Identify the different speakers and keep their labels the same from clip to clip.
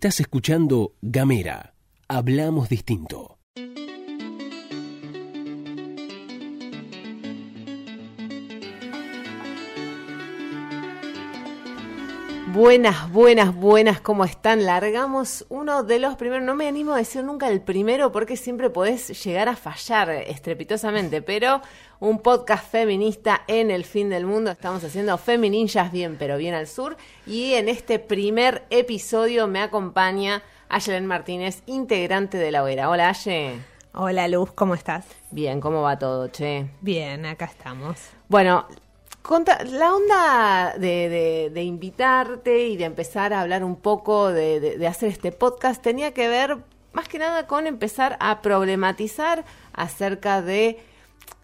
Speaker 1: Estás escuchando Gamera. Hablamos distinto.
Speaker 2: Buenas, buenas, buenas, ¿cómo están? Largamos uno de los primeros, no me animo a decir nunca el primero porque siempre podés llegar a fallar estrepitosamente, pero un podcast feminista en el fin del mundo. Estamos haciendo Femininjas bien, pero bien al sur. Y en este primer episodio me acompaña Ayelen Martínez, integrante de la hoguera. Hola, Aye.
Speaker 3: Hola, Luz, ¿cómo estás?
Speaker 2: Bien, ¿cómo va todo, che?
Speaker 3: Bien, acá estamos.
Speaker 2: Bueno, Conta, la onda de, invitarte y de empezar a hablar un poco de, de, hacer este podcast tenía que ver más que nada con empezar a problematizar acerca de,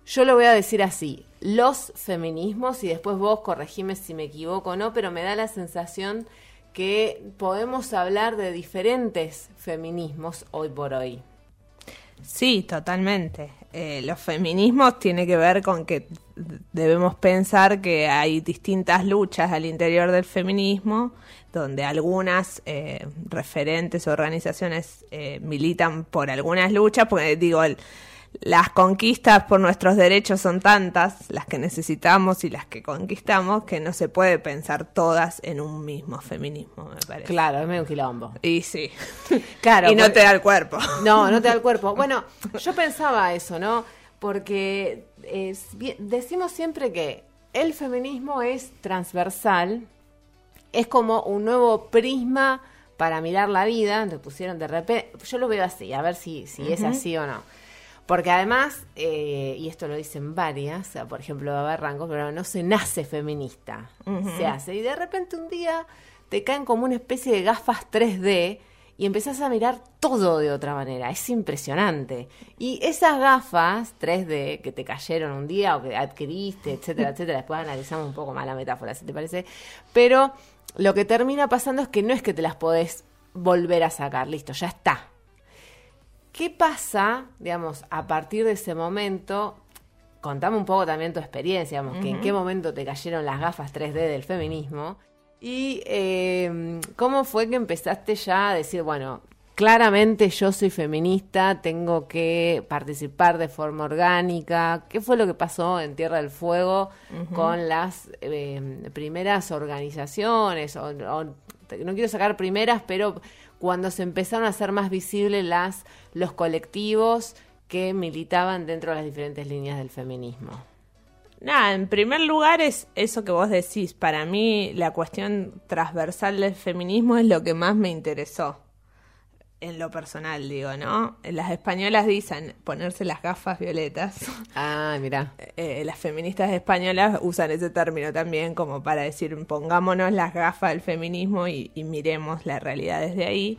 Speaker 2: yo lo voy a decir así, los feminismos y después vos corregime si me equivoco o no, pero me da la sensación que podemos hablar de diferentes feminismos hoy por hoy.
Speaker 3: Sí, totalmente. Eh, los feminismos tiene que ver con que debemos pensar que hay distintas luchas al interior del feminismo, donde algunas eh, referentes o organizaciones eh, militan por algunas luchas, porque digo, el, las conquistas por nuestros derechos son tantas, las que necesitamos y las que conquistamos, que no se puede pensar todas en un mismo feminismo, me parece.
Speaker 2: Claro, es medio un quilombo.
Speaker 3: Y sí. Claro. y no te da el cuerpo.
Speaker 2: No, no te da el cuerpo. Bueno, yo pensaba eso, ¿no? Porque decimos siempre que el feminismo es transversal, es como un nuevo prisma para mirar la vida, te pusieron de repente, yo lo veo así, a ver si, si es así o no. Porque además, eh, y esto lo dicen varias, o sea, por ejemplo, Barranco, pero no se nace feminista, se hace. Y de repente un día te caen como una especie de gafas 3D y empezás a mirar todo de otra manera. Es impresionante. Y esas gafas 3D que te cayeron un día o que adquiriste, etcétera, etcétera, después analizamos un poco más la metáfora, si te parece. Pero lo que termina pasando es que no es que te las podés volver a sacar, listo, ya está ¿Qué pasa, digamos, a partir de ese momento? Contame un poco también tu experiencia, digamos, que en qué momento te cayeron las gafas 3D del feminismo y eh, cómo fue que empezaste ya a decir, bueno, claramente yo soy feminista, tengo que participar de forma orgánica. ¿Qué fue lo que pasó en Tierra del Fuego con las eh, primeras organizaciones? O, no quiero sacar primeras, pero cuando se empezaron a hacer más visibles las, los colectivos que militaban dentro de las diferentes líneas del feminismo.
Speaker 3: Nada, en primer lugar es eso que vos decís. Para mí la cuestión transversal del feminismo es lo que más me interesó en lo personal, digo, ¿no? Las españolas dicen ponerse las gafas violetas.
Speaker 2: Ah, mira.
Speaker 3: Eh, las feministas españolas usan ese término también como para decir pongámonos las gafas del feminismo y, miremos la realidad desde ahí.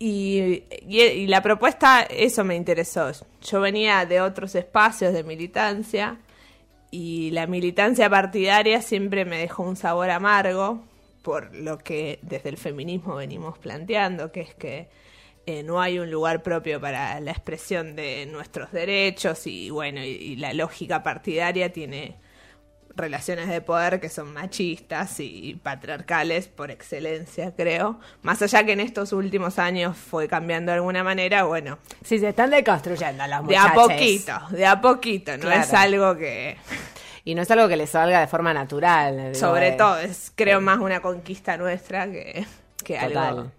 Speaker 3: Y, y, la propuesta, eso me interesó. Yo venía de otros espacios de militancia y la militancia partidaria siempre me dejó un sabor amargo por lo que desde el feminismo venimos planteando, que es que eh, no hay un lugar propio para la expresión de nuestros derechos y bueno, y, la lógica partidaria tiene relaciones de poder que son machistas y patriarcales por excelencia, creo. Más allá que en estos últimos años fue cambiando de alguna manera, bueno.
Speaker 2: Sí, se están deconstruyendo las
Speaker 3: muchachas. De a poquito, de a poquito, no es algo que...
Speaker 2: Y no es algo que les salga de forma natural.
Speaker 3: Sobre todo, es creo más una conquista nuestra que, que algo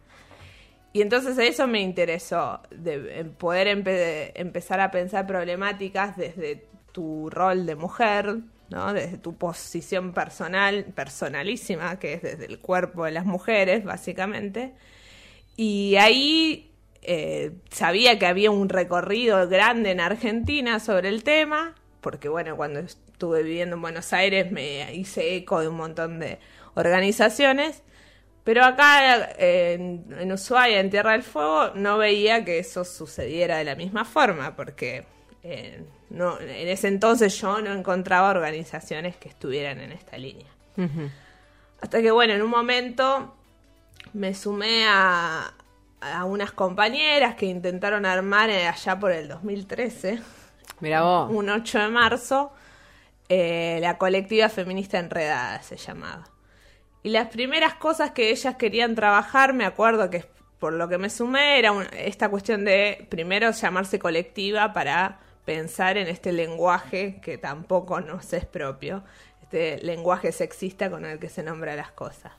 Speaker 3: y entonces eso me interesó, de poder empezar a pensar problemáticas desde tu rol de mujer, ¿no? desde tu posición personal, personalísima, que es desde el cuerpo de las mujeres, básicamente. Y ahí eh, sabía que había un recorrido grande en Argentina sobre el tema, porque bueno, cuando estuve viviendo en Buenos Aires me hice eco de un montón de organizaciones pero acá en, Ushuaia, en Tierra del Fuego, no veía que eso sucediera de la misma forma, porque eh, no, en ese entonces yo no encontraba organizaciones que estuvieran en esta línea. Hasta que, bueno, en un momento me sumé a, a unas compañeras que intentaron armar eh, allá por el 2013.
Speaker 2: Mira vos.
Speaker 3: Un 8 de marzo, eh, la colectiva feminista enredada se llamaba. Y las primeras cosas que ellas querían trabajar, me acuerdo que por lo que me sumé era esta cuestión de primero llamarse colectiva para pensar en este lenguaje que tampoco nos es propio, este lenguaje sexista con el que se nombra las cosas.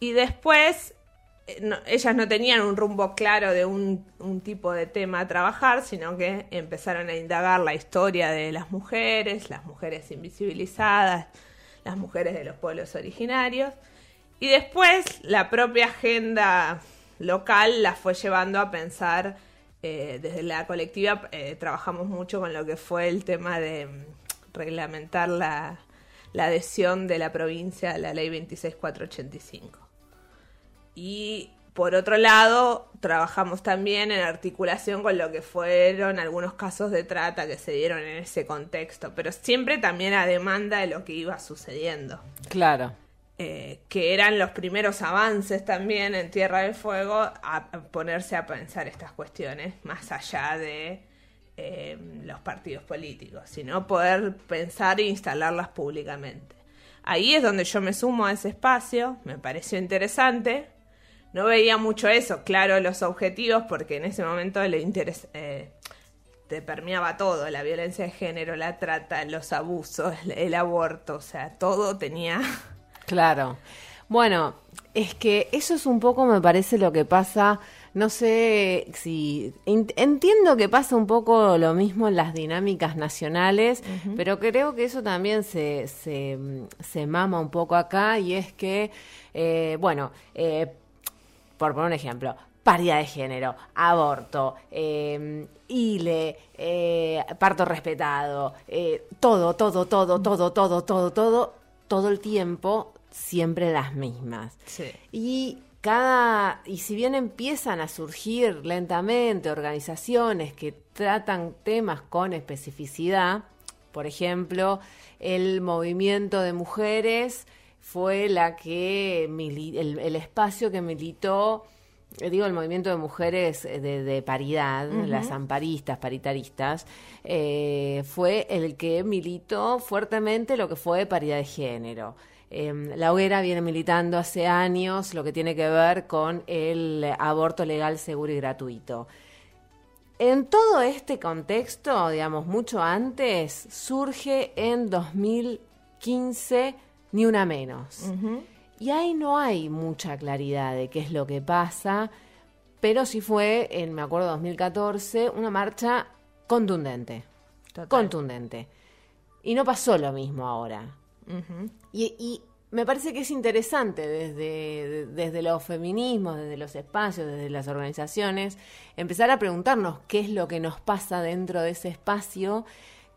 Speaker 3: Y después eh, ellas no tenían un rumbo claro de un, tipo de tema a trabajar, sino que empezaron a indagar la historia de las mujeres, las mujeres invisibilizadas, las mujeres de los pueblos originarios. Y después la propia agenda local la fue llevando a pensar, eh, desde la colectiva eh, trabajamos mucho con lo que fue el tema de mm, reglamentar la, la adhesión de la provincia a la ley 26485. Y por otro lado, trabajamos también en articulación con lo que fueron algunos casos de trata que se dieron en ese contexto, pero siempre también a demanda de lo que iba sucediendo.
Speaker 2: Claro.
Speaker 3: Eh, que eran los primeros avances también en Tierra del Fuego a ponerse a pensar estas cuestiones, más allá de eh, los partidos políticos, sino poder pensar e instalarlas públicamente. Ahí es donde yo me sumo a ese espacio, me pareció interesante, no veía mucho eso, claro, los objetivos, porque en ese momento le interés, eh, te permeaba todo, la violencia de género, la trata, los abusos, el aborto, o sea, todo tenía...
Speaker 2: Claro. Bueno, es que eso es un poco, me parece, lo que pasa, no sé si, entiendo que pasa un poco lo mismo en las dinámicas nacionales, pero creo que eso también se, se, se, mama un poco acá y es que, eh, bueno, eh, por poner un ejemplo, paridad de género, aborto, eh, ILE, eh, parto respetado, eh, todo, todo, todo, todo, todo, todo, todo, todo el tiempo, siempre las mismas. Y cada, y si bien empiezan a surgir lentamente organizaciones que tratan temas con especificidad, por ejemplo, el movimiento de mujeres fue la que el, espacio que militó eh, digo el movimiento de mujeres eh, de, paridad, las amparistas, paritaristas, eh, fue el que militó fuertemente lo que fue paridad de género. Em, la hoguera viene militando hace años lo que tiene que ver con el aborto legal, seguro y gratuito. En todo este contexto, digamos, mucho antes, surge en 2015 ni una menos. Y ahí no hay mucha claridad de qué es lo que pasa, pero sí fue, en, me acuerdo, 2014, una marcha contundente. Contundente. Y no pasó lo mismo ahora. Y, me parece que es interesante desde, desde los feminismos, desde los espacios, desde las organizaciones, empezar a preguntarnos qué es lo que nos pasa dentro de ese espacio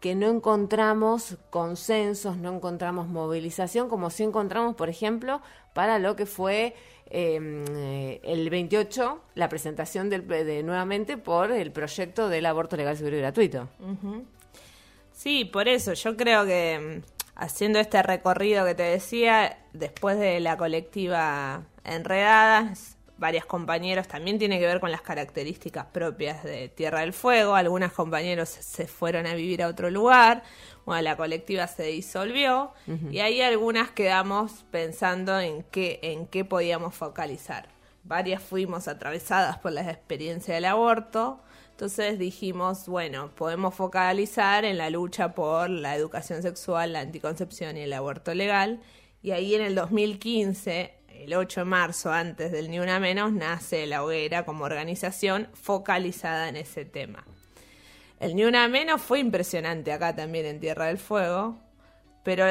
Speaker 2: que no encontramos consensos, no encontramos movilización, como si encontramos, por ejemplo, para lo que fue em, eh, el 28, la presentación del, de, nuevamente por el proyecto del aborto legal, seguro y gratuito.
Speaker 3: Sí, por eso yo creo que haciendo este recorrido que te decía, después de la colectiva Enredadas, varios compañeros, también tiene que ver con las características propias de Tierra del Fuego, algunos compañeros se fueron a vivir a otro lugar, bueno, la colectiva se disolvió y ahí algunas quedamos pensando en qué, en qué podíamos focalizar. Varias fuimos atravesadas por la experiencia del aborto, entonces dijimos, bueno, podemos focalizar en la lucha por la educación sexual, la anticoncepción y el aborto legal. Y ahí en el 2015 el 8 de marzo, antes del Ni Una Menos, nace La Hoguera como organización focalizada en ese tema. El Ni Una Menos fue impresionante acá también en Tierra del Fuego, pero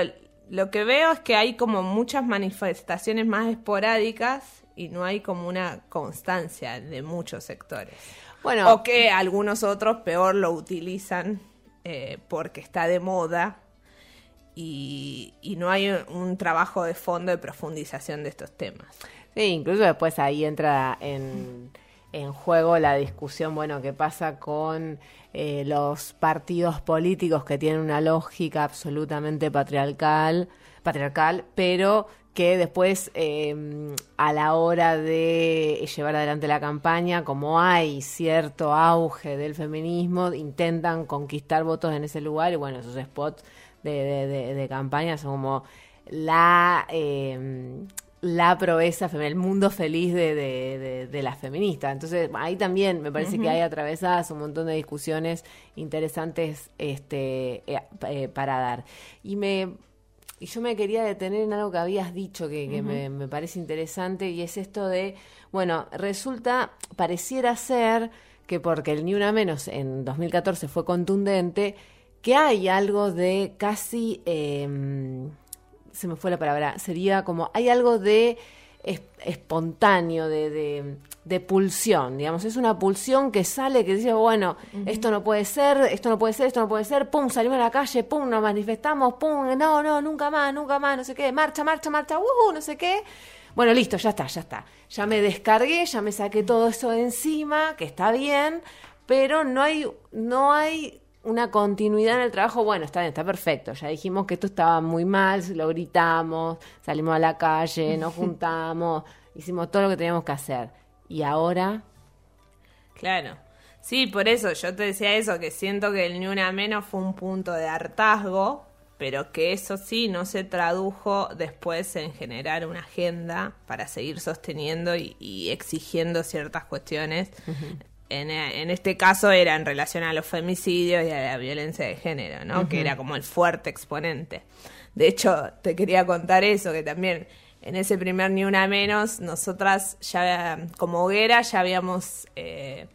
Speaker 3: lo que veo es que hay como muchas manifestaciones más esporádicas y no hay como una constancia de muchos sectores. Bueno, o que algunos otros peor lo utilizan eh, porque está de moda y, no hay un, trabajo de fondo de profundización de estos temas.
Speaker 2: Sí, incluso después ahí entra en, juego la discusión, bueno, qué pasa con eh, los partidos políticos que tienen una lógica absolutamente patriarcal, patriarcal, pero que después eh, a la hora de llevar adelante la campaña, como hay cierto auge del feminismo, intentan conquistar votos en ese lugar y bueno, esos spots de, de, de, campaña son como la... Em, la proeza el mundo feliz de, de, de, las feministas. Entonces, ahí también me parece que hay atravesadas un montón de discusiones interesantes este, eh, eh, para dar. Y me y yo me quería detener en algo que habías dicho que, me, me, parece interesante y es esto de, bueno, resulta, pareciera ser que porque el Ni Una Menos en 2014 fue contundente, que hay algo de casi... Eh, se me fue la palabra, sería como, hay algo de espontáneo, de, de, pulsión, digamos, es una pulsión que sale, que dice, bueno, esto no puede ser, esto no puede ser, esto no puede ser, pum, salimos a la calle, pum, nos manifestamos, pum, no, no, nunca más, nunca más, no sé qué, marcha, marcha, marcha, uh, no sé qué. Bueno, listo, ya está, ya está. Ya me descargué, ya me saqué todo eso de encima, que está bien, pero no hay, no hay una continuidad en el trabajo, bueno, está bien, está perfecto. Ya dijimos que esto estaba muy mal, lo gritamos, salimos a la calle, nos juntamos, hicimos todo lo que teníamos que hacer. Y ahora.
Speaker 3: Claro. Sí, por eso yo te decía eso, que siento que el ni una menos fue un punto de hartazgo, pero que eso sí no se tradujo después en generar una agenda para seguir sosteniendo y, exigiendo ciertas cuestiones en, este caso era en relación a los femicidios y a la violencia de género, ¿no? Que era como el fuerte exponente. De hecho, te quería contar eso, que también en ese primer Ni Una Menos, nosotras ya como hoguera ya habíamos... Eh,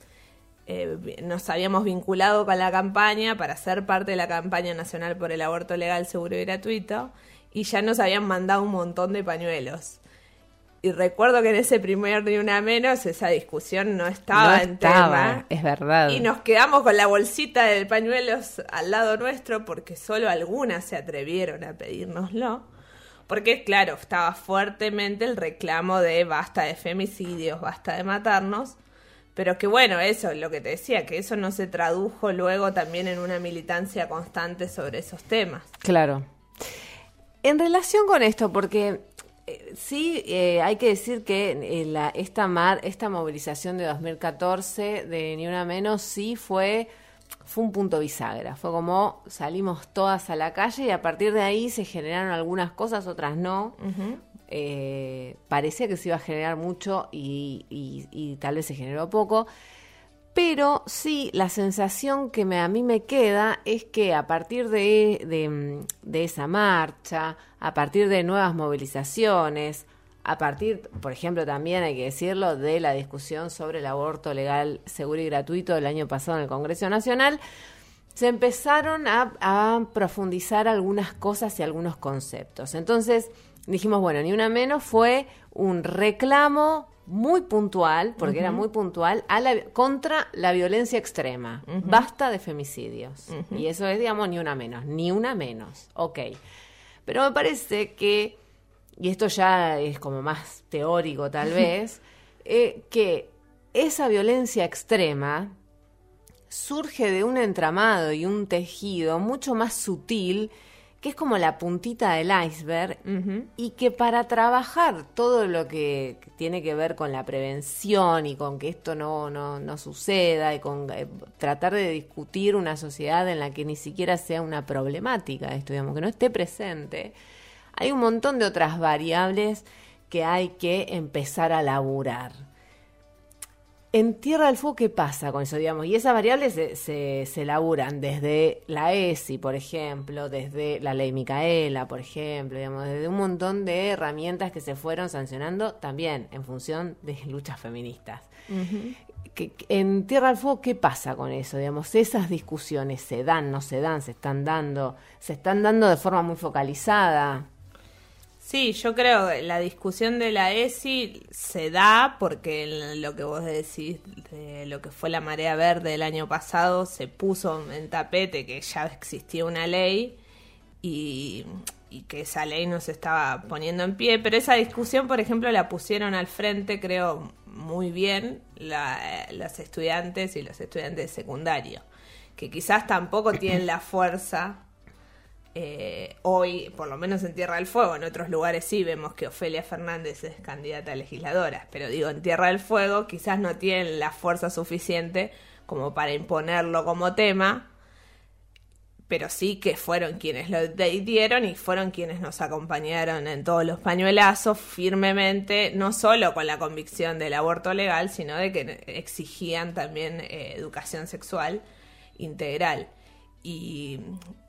Speaker 3: eh, nos habíamos vinculado con la campaña para ser parte de la campaña nacional por el aborto legal, seguro y gratuito, y ya nos habían mandado un montón de pañuelos. Y recuerdo que en ese primer ni una menos esa discusión no estaba en tema.
Speaker 2: Es verdad.
Speaker 3: Y nos quedamos con la bolsita de pañuelos al lado nuestro porque solo algunas se atrevieron a pedírnoslo. Porque, claro, estaba fuertemente el reclamo de basta de femicidios, basta de matarnos. Pero que bueno, eso, lo que te decía, que eso no se tradujo luego también en una militancia constante sobre esos temas.
Speaker 2: Claro. En relación con esto, porque sí, eh, hay que decir que eh, la, esta, mar, esta movilización de 2014 de Ni Una Menos sí fue, fue un punto bisagra. Fue como salimos todas a la calle y a partir de ahí se generaron algunas cosas, otras no. Eh, parecía que se iba a generar mucho y, y tal vez se generó poco. Pero sí, la sensación que me, a mí me queda es que a partir de, de, esa marcha, a partir de nuevas movilizaciones, a partir, por ejemplo, también hay que decirlo, de la discusión sobre el aborto legal, seguro y gratuito del año pasado en el Congreso Nacional, se empezaron a, a profundizar algunas cosas y algunos conceptos. Entonces dijimos, bueno, ni una menos fue un reclamo muy puntual, porque era muy puntual, a la, contra la violencia extrema. Basta de femicidios. Y eso es, digamos, ni una menos, ni una menos. Ok. Pero me parece que, y esto ya es como más teórico tal vez, eh, que esa violencia extrema surge de un entramado y un tejido mucho más sutil que es como la puntita del iceberg y que para trabajar todo lo que tiene que ver con la prevención y con que esto no, no, no suceda y con eh, tratar de discutir una sociedad en la que ni siquiera sea una problemática esto, digamos, que no esté presente, hay un montón de otras variables que hay que empezar a laburar. En Tierra del Fuego, ¿qué pasa con eso? Digamos? Y esas variables se, se, se, elaboran desde la ESI, por ejemplo, desde la ley Micaela, por ejemplo, digamos, desde un montón de herramientas que se fueron sancionando también en función de luchas feministas. que, en Tierra del Fuego, ¿qué pasa con eso? Digamos, esas discusiones se dan, no se dan, se están dando, se están dando de forma muy focalizada.
Speaker 3: Sí, yo creo que la discusión de la ESI se da porque lo que vos decís de lo que fue la marea verde el año pasado se puso en tapete que ya existía una ley y, que esa ley no se estaba poniendo en pie, pero esa discusión, por ejemplo, la pusieron al frente, creo, muy bien las estudiantes y los estudiantes de secundario, que quizás tampoco tienen la fuerza eh, hoy, por lo menos en Tierra del Fuego, en otros lugares sí vemos que Ofelia Fernández es candidata a legisladora, pero digo, en Tierra del Fuego quizás no tienen la fuerza suficiente como para imponerlo como tema, pero sí que fueron quienes lo dieron y fueron quienes nos acompañaron en todos los pañuelazos firmemente, no solo con la convicción del aborto legal, sino de que exigían también eh, educación sexual integral. Y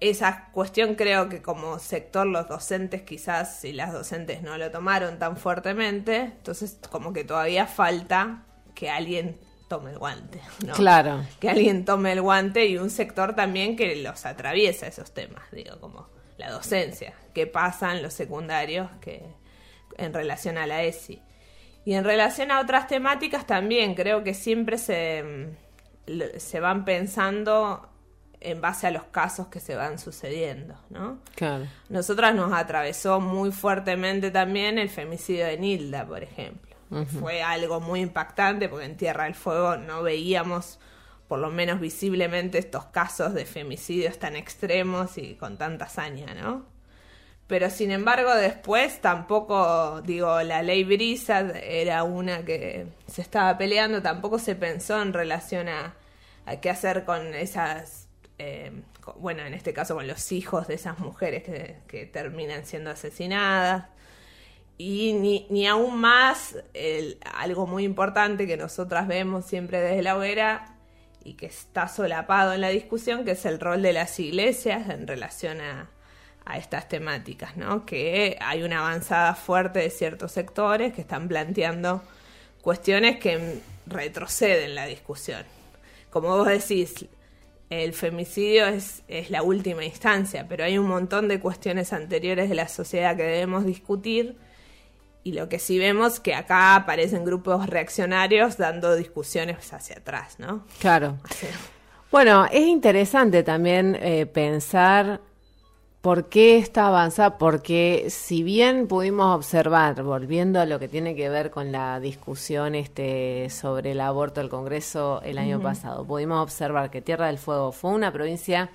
Speaker 3: esa cuestión creo que como sector los docentes quizás, si las docentes no lo tomaron tan fuertemente, entonces como que todavía falta que alguien tome el guante. ¿no?
Speaker 2: Claro.
Speaker 3: Que alguien tome el guante y un sector también que los atraviesa esos temas, digo, como la docencia, que pasan los secundarios que en relación a la ESI. Y en relación a otras temáticas también creo que siempre se, se van pensando en base a los casos que se van sucediendo, ¿no?
Speaker 2: Claro.
Speaker 3: Nosotras nos atravesó muy fuertemente también el femicidio de Nilda, por ejemplo. Fue algo muy impactante porque en Tierra del Fuego no veíamos, por lo menos visiblemente, estos casos de femicidios tan extremos y con tanta hazaña, ¿no? Pero sin embargo, después tampoco, digo, la ley Brisa era una que se estaba peleando, tampoco se pensó en relación a, qué hacer con esas, eh, bueno, en este caso con los hijos de esas mujeres que, terminan siendo asesinadas y ni, ni aún más algo muy importante que nosotras vemos siempre desde la hoguera y que está solapado en la discusión, que es el rol de las iglesias en relación a, a estas temáticas, ¿no? Que hay una avanzada fuerte de ciertos sectores que están planteando cuestiones que retroceden la discusión. Como vos decís, el femicidio es, es la última instancia, pero hay un montón de cuestiones anteriores de la sociedad que debemos discutir y lo que sí vemos que acá aparecen grupos reaccionarios dando discusiones hacia atrás, ¿no?
Speaker 2: Claro. Bueno, es interesante también eh, pensar por qué está avanzada, porque si bien pudimos observar, volviendo a lo que tiene que ver con la discusión este sobre el aborto del Congreso el año pasado, pudimos observar que Tierra del Fuego fue una provincia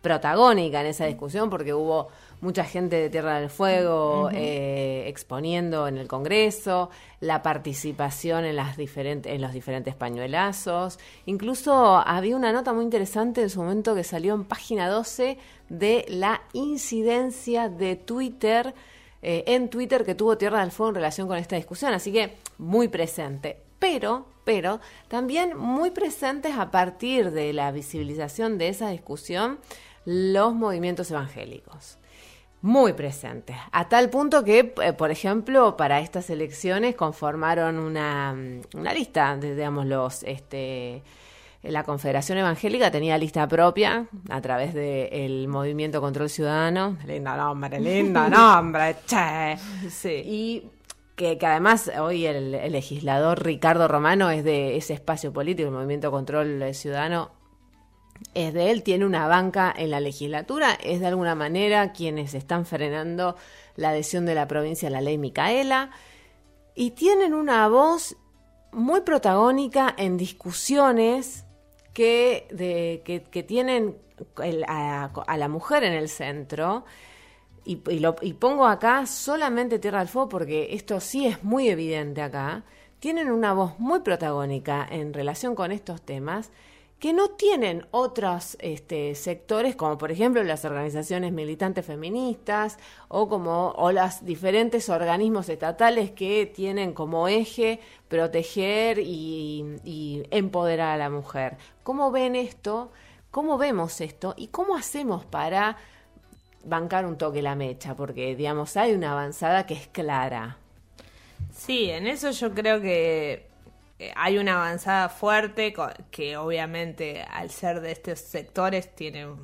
Speaker 2: protagónica en esa discusión porque hubo mucha gente de Tierra del Fuego eh, exponiendo en el Congreso, la participación en, las diferentes, en los diferentes pañuelazos. Incluso había una nota muy interesante en su momento que salió en página 12 de la incidencia de Twitter. Eh, en Twitter que tuvo Tierra del Fuego en relación con esta discusión, así que muy presente. Pero, pero también muy presentes a partir de la visibilización de esa discusión los movimientos evangélicos muy presentes, a tal punto que, eh, por ejemplo, para estas elecciones conformaron una, mm, una lista, digamos, los, este, la Confederación Evangélica tenía lista propia a través del movimiento Control Ciudadano, lindo nombre, lindo nombre, che, sí. y que, que, además hoy el, el, legislador Ricardo Romano es de ese espacio político, el movimiento Control Ciudadano, es de él, tiene una banca en la legislatura, es de alguna manera quienes están frenando la adhesión de la provincia a la ley Micaela y tienen una voz muy protagónica en discusiones que, que, tienen a, la mujer en el centro. Y, y, pongo acá solamente Tierra del Fuego porque esto sí es muy evidente acá. Tienen una voz muy protagónica en relación con estos temas que no tienen otros este, sectores, como por ejemplo las organizaciones militantes feministas o como o los diferentes organismos estatales que tienen como eje proteger y, y empoderar a la mujer. ¿Cómo ven esto? ¿Cómo vemos esto? ¿Y cómo hacemos para bancar un toque la mecha? Porque, digamos, hay una avanzada que es clara.
Speaker 3: Sí, en eso yo creo que hay una avanzada fuerte que obviamente al ser de estos sectores tienen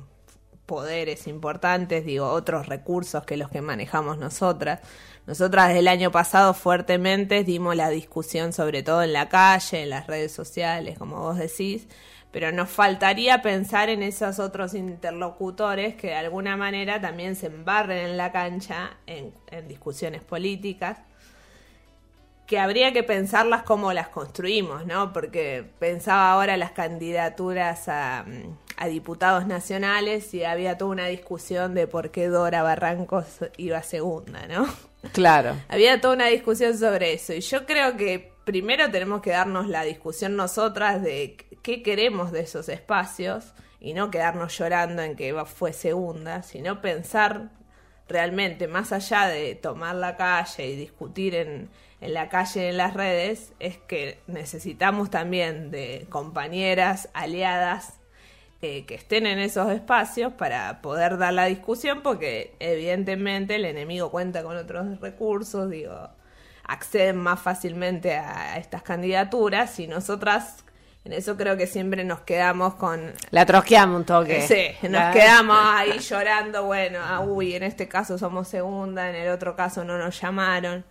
Speaker 3: poderes importantes, digo, otros recursos que los que manejamos nosotras. Nosotras desde el año pasado fuertemente dimos la discusión sobre todo en la calle, en las redes sociales, como vos decís, pero nos faltaría pensar en esos otros interlocutores que de alguna manera también se embarren en la cancha en, en discusiones políticas que habría que pensarlas como las construimos, ¿no? Porque pensaba ahora las candidaturas a, a, diputados nacionales y había toda una discusión de por qué Dora Barrancos iba segunda, ¿no?
Speaker 2: Claro.
Speaker 3: había toda una discusión sobre eso y yo creo que primero tenemos que darnos la discusión nosotras de qué queremos de esos espacios y no quedarnos llorando en que fue segunda, sino pensar realmente, más allá de tomar la calle y discutir en, en la calle, en las redes, es que necesitamos también de compañeras, aliadas, eh, que estén en esos espacios para poder dar la discusión, porque evidentemente el enemigo cuenta con otros recursos, digo, acceden más fácilmente a estas candidaturas y nosotras en eso creo que siempre nos quedamos con...
Speaker 2: La trosqueamos un toque.
Speaker 3: Sí, nos quedamos ahí llorando, bueno, ah, uy, en este caso somos segunda, en el otro caso no nos llamaron.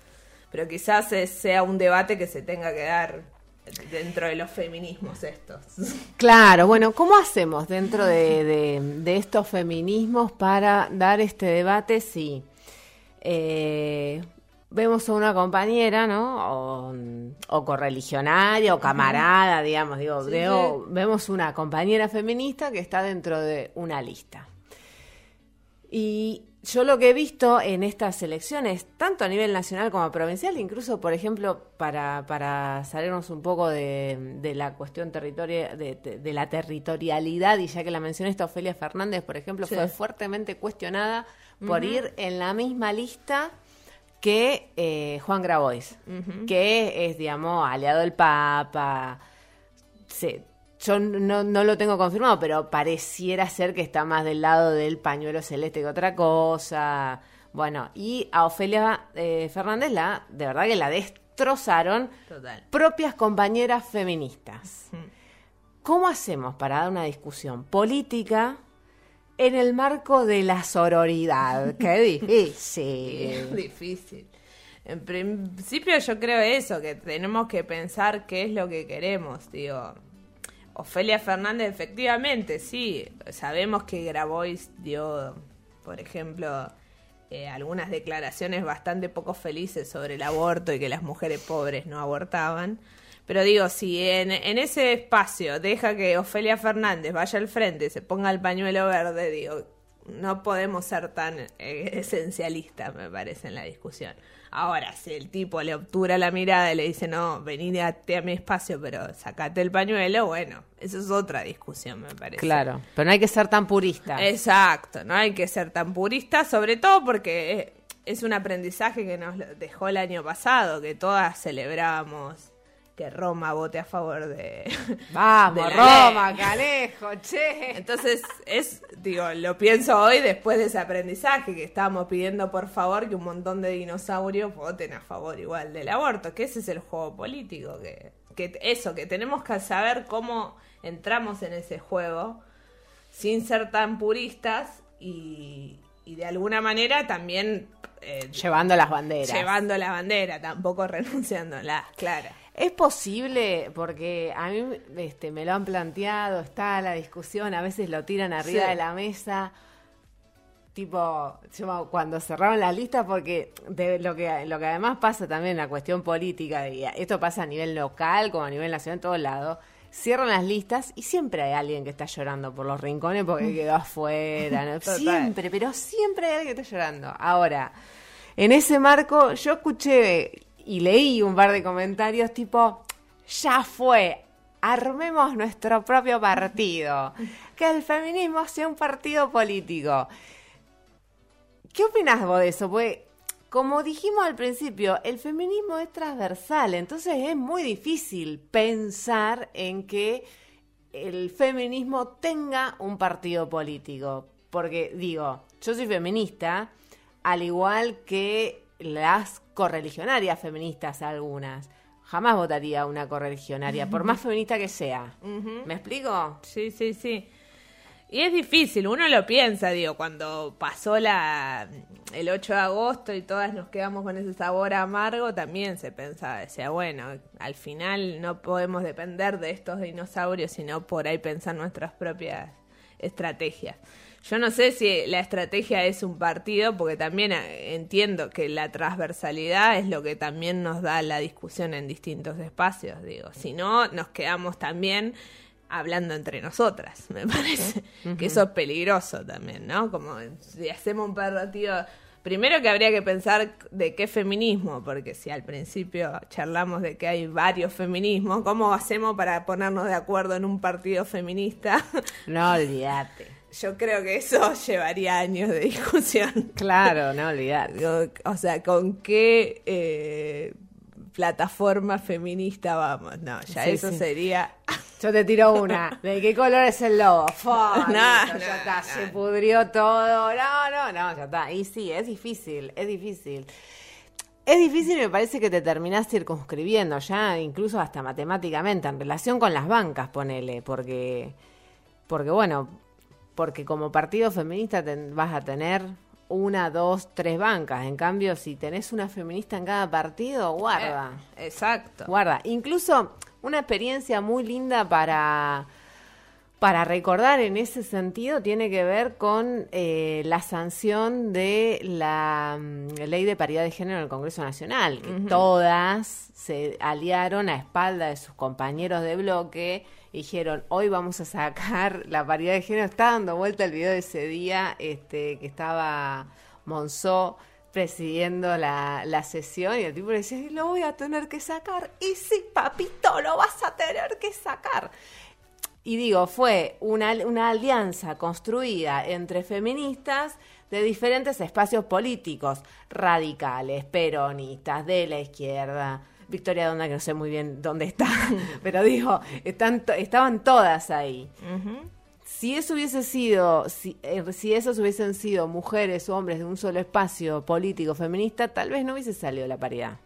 Speaker 3: Pero quizás sea un debate que se tenga que dar dentro de los feminismos estos.
Speaker 2: Claro, bueno, ¿cómo hacemos dentro de, de, estos feminismos para dar este debate si eh, vemos a una compañera, ¿no? O, correligionaria o camarada, digamos, digo, vemos una compañera feminista que está dentro de una lista. Y yo lo que he visto en estas elecciones, tanto a nivel nacional como provincial, incluso, por ejemplo, para, para salirnos un poco de, la cuestión territorial, de, la territorialidad, y ya que la mencioné, Ofelia Fernández, por ejemplo, fue fuertemente cuestionada por ir en la misma lista que eh, Juan Grabois, que es, digamos, aliado del Papa. Yo no, no, lo tengo confirmado, pero pareciera ser que está más del lado del pañuelo celeste que otra cosa. Bueno, y a Ofelia eh, Fernández la, de verdad que la destrozaron propias compañeras feministas. ¿Cómo hacemos para dar una discusión política en el marco de la sororidad. Qué difícil.
Speaker 3: Es difícil. En principio yo creo eso, que tenemos que pensar qué es lo que queremos, digo. Ofelia Fernández, efectivamente, sí, sabemos que Grabois dio, por ejemplo, eh, algunas declaraciones bastante poco felices sobre el aborto y que las mujeres pobres no abortaban. Pero digo, si en, en ese espacio deja que Ofelia Fernández vaya al frente, se ponga el pañuelo verde, digo, no podemos ser tan eh, esencialistas, me parece, en la discusión. Ahora, si el tipo le obtura la mirada y le dice, no, vení a, mi espacio, pero sacate el pañuelo, bueno, eso es otra discusión, me parece.
Speaker 2: Claro, pero no hay que ser tan purista.
Speaker 3: Exacto, no hay que ser tan purista, sobre todo porque es un aprendizaje que nos dejó el año pasado, que todas celebramos que Roma vote a favor de.
Speaker 2: Vamos, Roma, Calejo, che.
Speaker 3: Entonces, es, digo, lo pienso hoy después de ese aprendizaje que estábamos pidiendo por favor que un montón de dinosaurios voten a favor igual del aborto, que ese es el juego político, que, que eso, que tenemos que saber cómo entramos en ese juego sin ser tan puristas y, y de alguna manera también.
Speaker 2: Eh, llevando las banderas.
Speaker 3: Llevando la bandera, tampoco renunciándola, claro.
Speaker 2: Es posible, porque a mí este, me lo han planteado, está la discusión, a veces lo tiran arriba de la mesa, tipo, cuando cerraron la lista, porque de lo que, lo que además pasa también en la cuestión política, y esto pasa a nivel local como a nivel nacional, en todos lados, cierran las listas y siempre hay alguien que está llorando por los rincones porque quedó afuera, siempre, pero siempre hay alguien que está llorando. Ahora, en ese marco, yo escuché y leí un par de comentarios tipo, ya fue, armemos nuestro propio partido, que el feminismo sea un partido político. ¿Qué opinas vos de eso? Pues, como dijimos al principio, el feminismo es transversal, entonces es muy difícil pensar en que el feminismo tenga un partido político. Porque digo, yo soy feminista, al igual que las correligionarias feministas algunas. Jamás votaría una correligionaria, por más feminista que sea. ¿Me explico?
Speaker 3: Sí, sí, sí. Y es difícil, uno lo piensa, digo, cuando pasó la el 8 de agosto y todas nos quedamos con ese sabor amargo, también se pensaba, decía, bueno, al final no podemos depender de estos dinosaurios, sino por ahí pensar nuestras propias estrategias. Yo no sé si la estrategia es un partido, porque también eh, entiendo que la transversalidad es lo que también nos da la discusión en distintos espacios, digo. Si no, nos quedamos también hablando entre nosotras, me parece. Que eso es peligroso también, ¿no? Como si hacemos un partido primero que habría que pensar de qué feminismo, porque si al principio charlamos de que hay varios feminismos, ¿cómo hacemos para ponernos de acuerdo en un partido feminista?
Speaker 2: No olvídate.
Speaker 3: Yo creo que eso llevaría años de discusión.
Speaker 2: Claro, no olvidate.
Speaker 3: O sea, ¿con qué eh, plataforma feminista vamos? No, ya eso sería...
Speaker 2: Yo te tiro una. ¿De qué color es el lobo?
Speaker 3: no,
Speaker 2: ya está, se pudrió todo. No, no, no, ya está. Y sí, es difícil, es difícil. Es difícil y me parece que te terminás circunscribiendo ya, incluso hasta matemáticamente, en relación con las bancas, ponele, porque, porque bueno, porque como partido feminista vas a tener una, dos, tres bancas. En cambio, si tenés una feminista en cada partido, guarda.
Speaker 3: Eh, exacto.
Speaker 2: Guarda. Incluso una experiencia muy linda para, para recordar en ese sentido tiene que ver con eh, la sanción de la, mm, ley de paridad de género en el Congreso Nacional, que todas se aliaron a espalda de sus compañeros de bloque y dijeron, hoy vamos a sacar la paridad de género. Está dando vuelta el video de ese día este, que estaba Monzó presidiendo la, la, sesión y el tipo le decía, lo voy a tener que sacar. Y sí, papito, lo vas a tener que sacar. Y digo, fue una, una alianza construida entre feministas de diferentes espacios políticos, radicales, peronistas, de la izquierda. Victoria Donda, que no sé muy bien dónde está, pero digo, están, estaban todas ahí si eso hubiese sido, si, eh, si esos hubiesen sido mujeres o hombres de un solo espacio político feminista, tal vez no hubiese salido la paridad.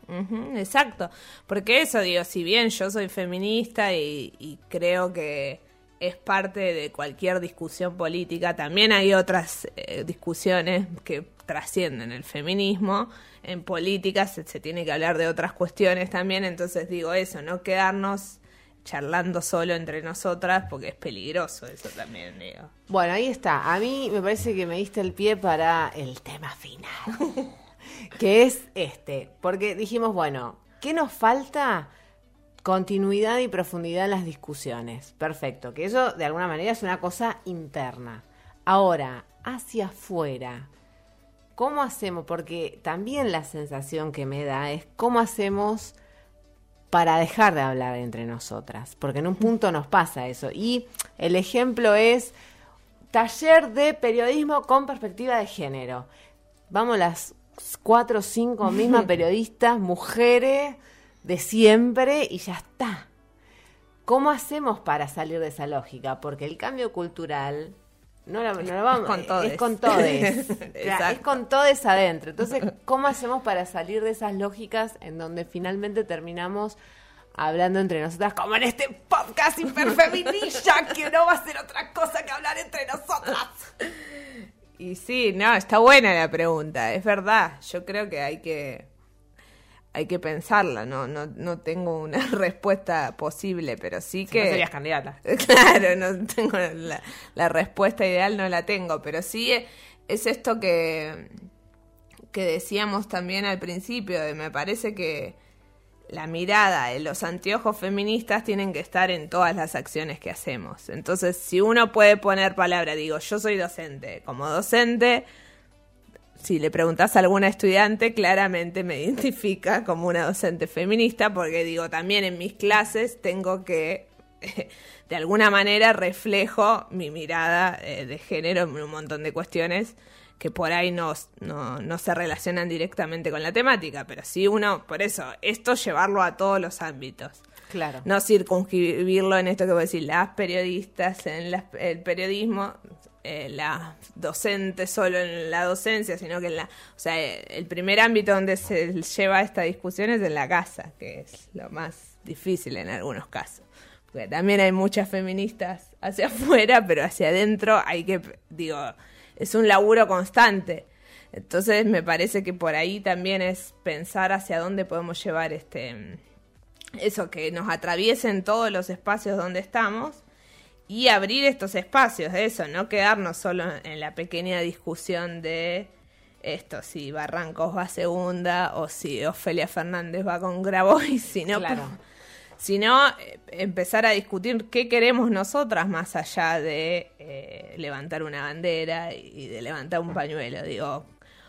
Speaker 3: exacto, porque eso digo, si bien yo soy feminista y, creo que es parte de cualquier discusión política, también hay otras eh, discusiones que trascienden el feminismo. En política se, se tiene que hablar de otras cuestiones también, entonces digo eso, no quedarnos charlando solo entre nosotras, porque es peligroso eso también, digo.
Speaker 2: Bueno, ahí está. A mí me parece que me diste el pie para el tema final, que es este, porque dijimos, bueno, ¿qué nos falta? Continuidad y profundidad en las discusiones. Perfecto, que eso de alguna manera es una cosa interna. Ahora, hacia afuera, ¿cómo hacemos? Porque también la sensación que me da es cómo hacemos para dejar de hablar entre nosotras, porque en un punto nos pasa eso. Y el ejemplo es taller de periodismo con perspectiva de género. Vamos las cuatro o cinco mismas periodistas, mujeres de siempre, y ya está. ¿Cómo hacemos para salir de esa lógica? Porque el cambio cultural no lo, vamos,
Speaker 3: con todes.
Speaker 2: Es con todos es con todos adentro. Entonces, ¿cómo hacemos para salir de esas lógicas en donde finalmente terminamos hablando entre nosotras, como en este podcast hiperfeminista, que no va a ser otra cosa que hablar entre nosotras?
Speaker 3: Y sí, no, está buena la pregunta, es verdad. Yo creo que hay que hay que pensarla, no, no, no tengo una respuesta posible, pero sí que...
Speaker 2: no serías candidata.
Speaker 3: Claro, no tengo la, respuesta ideal, no la tengo, pero sí es esto que, que decíamos también al principio, de me parece que la mirada, los anteojos feministas tienen que estar en todas las acciones que hacemos. Entonces, si uno puede poner palabra, digo, yo soy docente, como docente si le preguntas a alguna estudiante, claramente me identifica como una docente feminista, porque digo, también en mis clases tengo que, de alguna manera, reflejo mi mirada eh, de género en un montón de cuestiones que por ahí no, no, se relacionan directamente con la temática, pero sí uno, por eso, esto llevarlo a todos los ámbitos.
Speaker 2: Claro.
Speaker 3: No circunscribirlo en esto que voy a decir, las periodistas, en el periodismo, eh, la docente solo en la docencia, sino que en la, o sea, el primer ámbito donde se lleva esta discusión es en la casa, que es lo más difícil en algunos casos. Porque también hay muchas feministas hacia afuera, pero hacia adentro hay que, digo, es un laburo constante. Entonces me parece que por ahí también es pensar hacia dónde podemos llevar este eso que nos atraviese en todos los espacios donde estamos y abrir estos espacios de eso, no quedarnos solo en la pequeña discusión de esto, si Barrancos va segunda o si Ofelia Fernández va con Grabois, sino, sino eh, empezar a discutir qué queremos nosotras más allá de eh, levantar una bandera y de levantar un pañuelo, digo,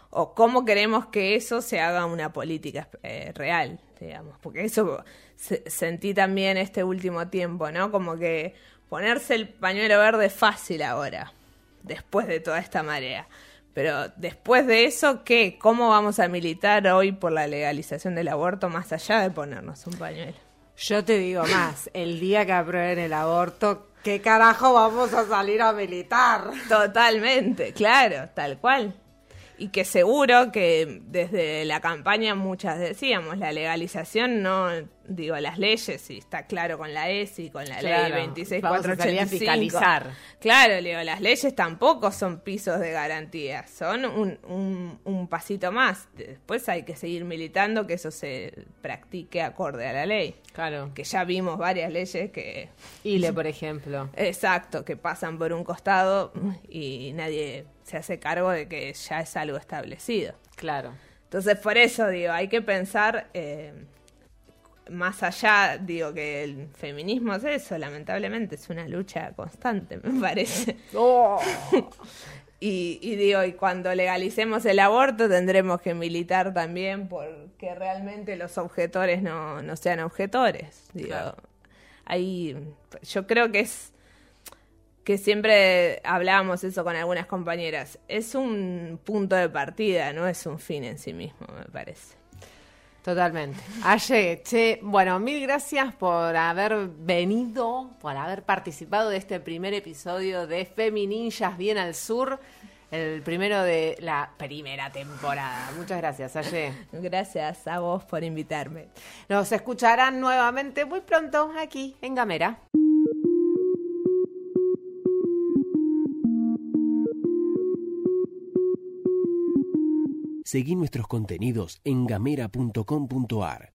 Speaker 3: o cómo queremos que eso se haga una política eh, real, digamos, porque eso sentí también este último tiempo, ¿no? Como que ponerse el pañuelo verde es fácil ahora, después de toda esta marea. Pero después de eso, ¿qué? ¿Cómo vamos a militar hoy por la legalización del aborto más allá de ponernos un pañuelo?
Speaker 2: Yo te digo más, el día que aprueben el aborto, ¿qué carajo vamos a salir a militar?
Speaker 3: Totalmente, claro, tal cual y que seguro que desde la campaña muchas decíamos, la legalización no, digo, las leyes, y está claro con la ESI, con la ley 26485. fiscalizar. Claro, digo, las leyes tampoco son pisos de garantía, son un, un, un, pasito más. Después hay que seguir militando que eso se practique acorde a la ley.
Speaker 2: Claro.
Speaker 3: Que ya vimos varias leyes que...
Speaker 2: ILE, por ejemplo.
Speaker 3: Exacto, que pasan por un costado y nadie se hace cargo de que ya es algo establecido.
Speaker 2: Claro.
Speaker 3: Entonces, por eso digo, hay que pensar eh, más allá, digo que el feminismo es eso, lamentablemente es una lucha constante, me parece. Oh. y, y, digo, y cuando legalicemos el aborto tendremos que militar también por que realmente los objetores no, no sean objetores. Digo, ahí yo creo que es que siempre hablábamos eso con algunas compañeras. Es un punto de partida, no es un fin en sí mismo, me parece.
Speaker 2: Totalmente. Aye, che, bueno, mil gracias por haber venido, por haber participado de este primer episodio de Femininjas Bien al Sur, el primero de la primera temporada. Muchas gracias, Aye.
Speaker 3: Gracias a vos por invitarme.
Speaker 2: Nos escucharán nuevamente muy pronto aquí en Gamera.
Speaker 1: Seguí nuestros contenidos en gamera.com.ar.